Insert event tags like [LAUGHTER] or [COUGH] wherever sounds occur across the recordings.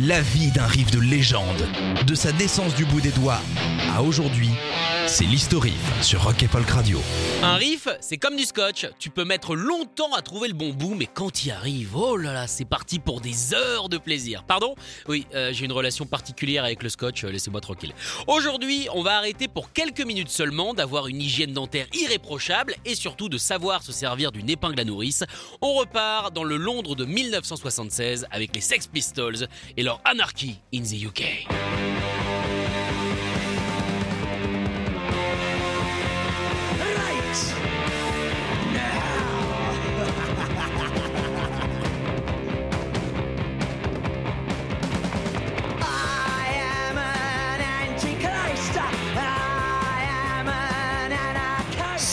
La vie d'un riff de légende, de sa naissance du bout des doigts à aujourd'hui, c'est l'historif sur Rock et Folk Radio. Un riff, c'est comme du scotch. Tu peux mettre longtemps à trouver le bon bout, mais quand tu y arrives, oh là là, c'est parti pour des heures de plaisir. Pardon? Oui, euh, j'ai une relation particulière avec le scotch, euh, laissez-moi tranquille. Aujourd'hui, on va arrêter pour quelques minutes seulement d'avoir une hygiène dentaire irréprochable et surtout de savoir se servir d'une épingle à nourrice. On repart dans le Londres de 1976 avec les Sex Pistols et leur Anarchy in the UK.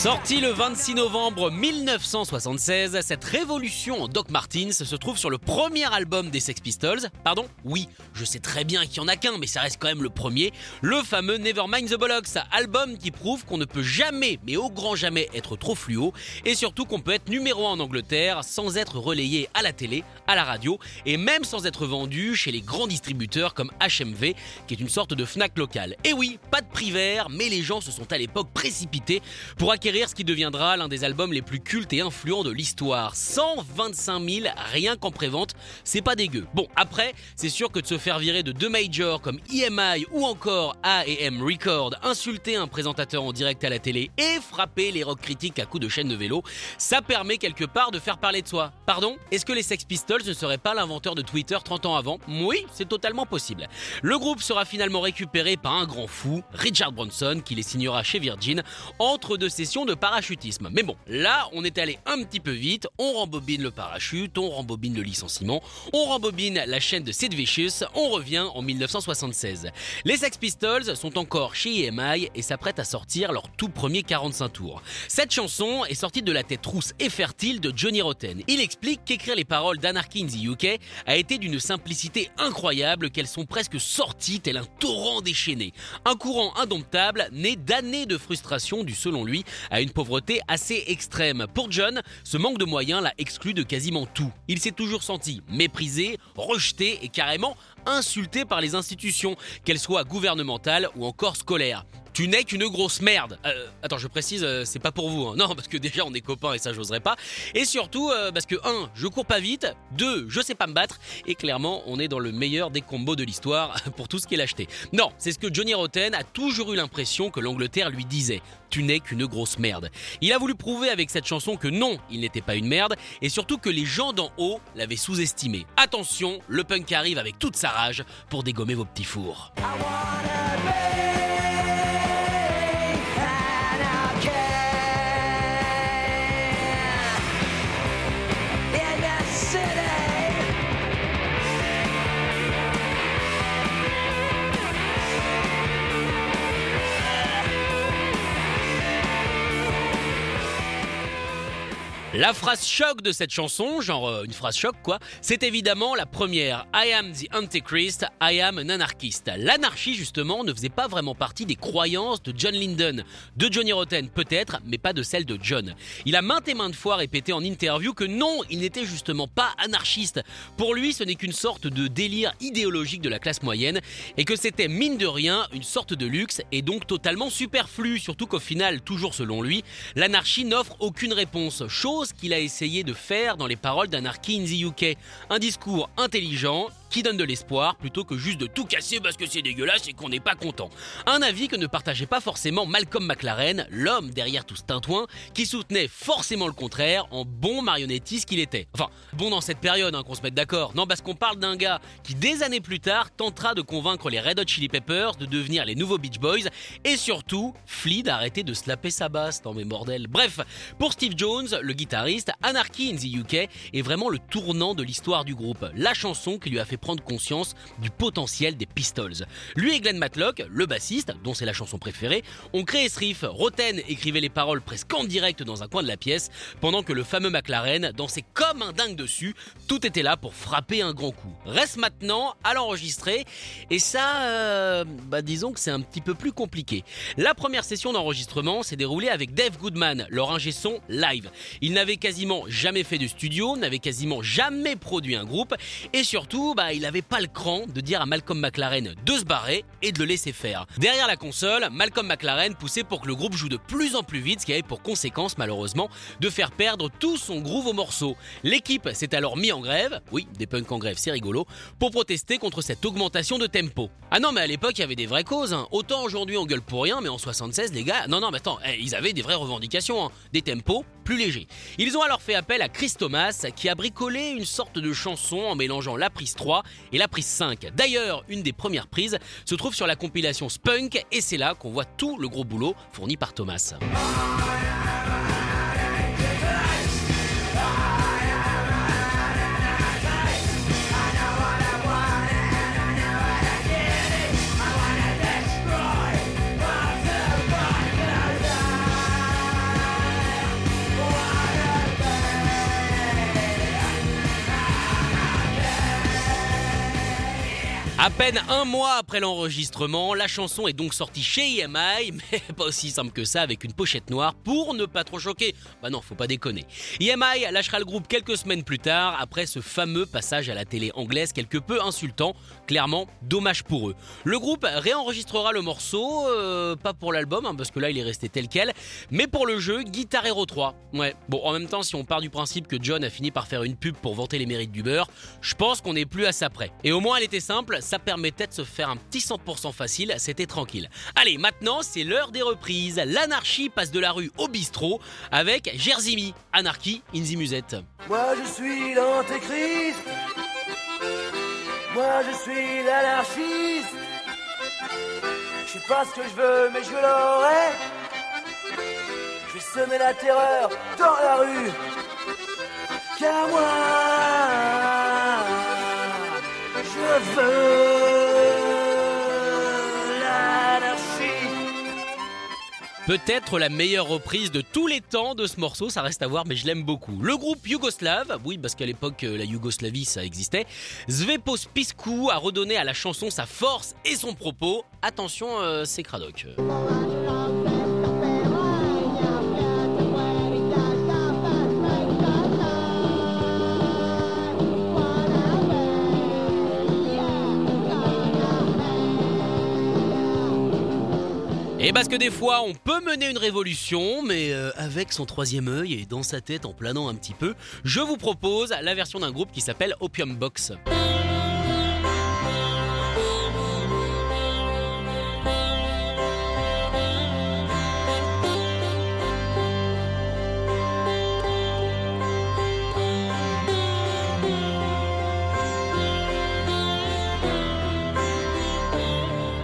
Sorti le 26 novembre 1976, cette révolution en Doc Martins se trouve sur le premier album des Sex Pistols. Pardon? Oui, je sais très bien qu'il y en a qu'un, mais ça reste quand même le premier. Le fameux Nevermind the Bollocks, album qui prouve qu'on ne peut jamais, mais au grand jamais, être trop fluo, et surtout qu'on peut être numéro 1 en Angleterre sans être relayé à la télé, à la radio, et même sans être vendu chez les grands distributeurs comme HMV, qui est une sorte de Fnac local. Et oui, pas de prix vert, mais les gens se sont à l'époque précipités pour acquérir ce qui deviendra l'un des albums les plus cultes et influents de l'histoire. 125 000 rien qu'en prévente, c'est pas dégueu. Bon, après, c'est sûr que de se faire virer de deux majors comme EMI ou encore A&M Record, insulter un présentateur en direct à la télé et frapper les rock critiques à coups de chaîne de vélo, ça permet quelque part de faire parler de soi. Pardon? Est-ce que les Sex Pistols ne seraient pas l'inventeur de Twitter 30 ans avant? Oui, c'est totalement possible. Le groupe sera finalement récupéré par un grand fou, Richard Bronson, qui les signera chez Virgin entre deux sessions de parachutisme. Mais bon, là, on est allé un petit peu vite, on rembobine le parachute, on rembobine le licenciement, on rembobine la chaîne de Sid Vicious, on revient en 1976. Les Sex Pistols sont encore chez EMI et s'apprêtent à sortir leur tout premier 45 tours. Cette chanson est sortie de la tête rousse et fertile de Johnny Rotten. Il explique qu'écrire les paroles d'Anarchy in the UK a été d'une simplicité incroyable qu'elles sont presque sorties tel un torrent déchaîné. Un courant indomptable né d'années de frustration du selon lui à une pauvreté assez extrême. Pour John, ce manque de moyens l'a exclu de quasiment tout. Il s'est toujours senti méprisé, rejeté et carrément insulté par les institutions, qu'elles soient gouvernementales ou encore scolaires. Tu n'es qu'une grosse merde. Euh, attends, je précise, euh, c'est pas pour vous. hein. [LAUGHS] Non, parce que déjà on est copains et ça j'oserais pas. Et surtout euh, parce que 1. Je cours pas vite. 2. Je sais pas me battre. Et clairement, on est dans le meilleur des combos de l'histoire [LAUGHS] pour tout ce qu'il a acheté. Non, c'est ce que Johnny Rotten a toujours eu l'impression que l'Angleterre lui disait. Tu n'es qu'une grosse merde. Il a voulu prouver avec cette chanson que non, il n'était pas une merde. Et surtout que les gens d'en haut l'avaient sous-estimé. Attention, le punk arrive avec toute sa rage pour dégommer vos petits fours. La phrase choc de cette chanson, genre euh, une phrase choc quoi, c'est évidemment la première I am the Antichrist, I am an anarchist. L'anarchie justement ne faisait pas vraiment partie des croyances de John Lyndon, de Johnny Rotten peut-être, mais pas de celle de John. Il a maintes et maintes fois répété en interview que non, il n'était justement pas anarchiste. Pour lui, ce n'est qu'une sorte de délire idéologique de la classe moyenne et que c'était mine de rien une sorte de luxe et donc totalement superflu, surtout qu'au final, toujours selon lui, l'anarchie n'offre aucune réponse, chose qu'il a essayé de faire dans les paroles d'Anarchy in the UK. Un discours intelligent qui donne de l'espoir plutôt que juste de tout casser parce que c'est dégueulasse et qu'on n'est pas content. Un avis que ne partageait pas forcément Malcolm McLaren, l'homme derrière tout ce tintouin, qui soutenait forcément le contraire en bon marionnettiste qu'il était. Enfin, bon dans cette période, hein, qu'on se mette d'accord. Non, parce qu'on parle d'un gars qui, des années plus tard, tentera de convaincre les Red Hot Chili Peppers de devenir les nouveaux Beach Boys et surtout, Flea d'arrêter de se laper sa basse dans mes bordels. Bref, pour Steve Jones, le guitariste, Anarchy in the UK est vraiment le tournant de l'histoire du groupe, la chanson qui lui a fait prendre conscience du potentiel des Pistols. Lui et Glenn Matlock, le bassiste, dont c'est la chanson préférée, ont créé ce riff. Roten écrivait les paroles presque en direct dans un coin de la pièce, pendant que le fameux McLaren dansait comme un dingue dessus. Tout était là pour frapper un grand coup. Reste maintenant à l'enregistrer, et ça, euh, bah disons que c'est un petit peu plus compliqué. La première session d'enregistrement s'est déroulée avec Dave Goodman, leur ingé son live. N'avait quasiment jamais fait de studio, n'avait quasiment jamais produit un groupe, et surtout, bah, il n'avait pas le cran de dire à Malcolm McLaren de se barrer et de le laisser faire. Derrière la console, Malcolm McLaren poussait pour que le groupe joue de plus en plus vite, ce qui avait pour conséquence, malheureusement, de faire perdre tout son groove au morceau. L'équipe s'est alors mis en grève, oui, des punks en grève, c'est rigolo, pour protester contre cette augmentation de tempo. Ah non, mais à l'époque, il y avait des vraies causes. Hein. Autant aujourd'hui on gueule pour rien, mais en 76, les gars, non, non, mais attends, eh, ils avaient des vraies revendications, hein. des tempos plus légers. Ils ont alors fait appel à Chris Thomas, qui a bricolé une sorte de chanson en mélangeant la prise 3 et la prise 5. D'ailleurs, une des premières prises se trouve sur la compilation Spunk, et c'est là qu'on voit tout le gros boulot fourni par Thomas. À peine un mois après l'enregistrement, la chanson est donc sortie chez EMI, [LAUGHS] mais pas aussi simple que ça avec une pochette noire pour ne pas trop choquer. Bah non, faut pas déconner. EMI lâchera le groupe quelques semaines plus tard après ce fameux passage à la télé anglaise quelque peu insultant. Clairement, dommage pour eux. Le groupe réenregistrera le morceau, euh, pas pour l'album, hein, parce que là il est resté tel quel, mais pour le jeu Guitar Hero 3. Ouais, bon, en même temps, si on part du principe que John a fini par faire une pub pour vanter les mérites du beurre, je pense qu'on n'est plus à ça près. Et au moins elle était simple, ça permettait de se faire un petit 100% facile, c'était tranquille. Allez, maintenant c'est l'heure des reprises. L'anarchie passe de la rue au bistrot avec Jerzimi, Anarchy in the Musette. Moi je suis l'antéchrist. Moi je suis l'anarchiste. Je sais pas ce que je veux, mais je l'aurai. Je vais semer la terreur dans la rue. Car moi, Peut-être la meilleure reprise de tous les temps de ce morceau, ça reste à voir, mais je l'aime beaucoup. Le groupe Yougoslave, oui, parce qu'à l'époque, euh, la Yougoslavie, ça existait. Zvepos Piscu a redonné à la chanson sa force et son propos. Attention, euh, c'est Cradoc. Et parce que des fois, on peut mener une révolution, mais euh, avec son troisième œil et dans sa tête en planant un petit peu, je vous propose la version d'un groupe qui s'appelle Opium Box.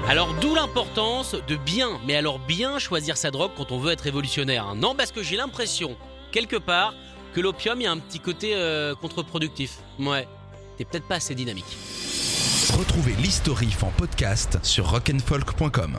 Alors d'où l'importance de bien, mais alors bien choisir sa drogue quand on veut être révolutionnaire. hein. Non, parce que j'ai l'impression, quelque part, que l'opium, il y a un petit côté euh, contre-productif. Ouais, t'es peut-être pas assez dynamique. Retrouvez l'historif en podcast sur rock'n'folk.com.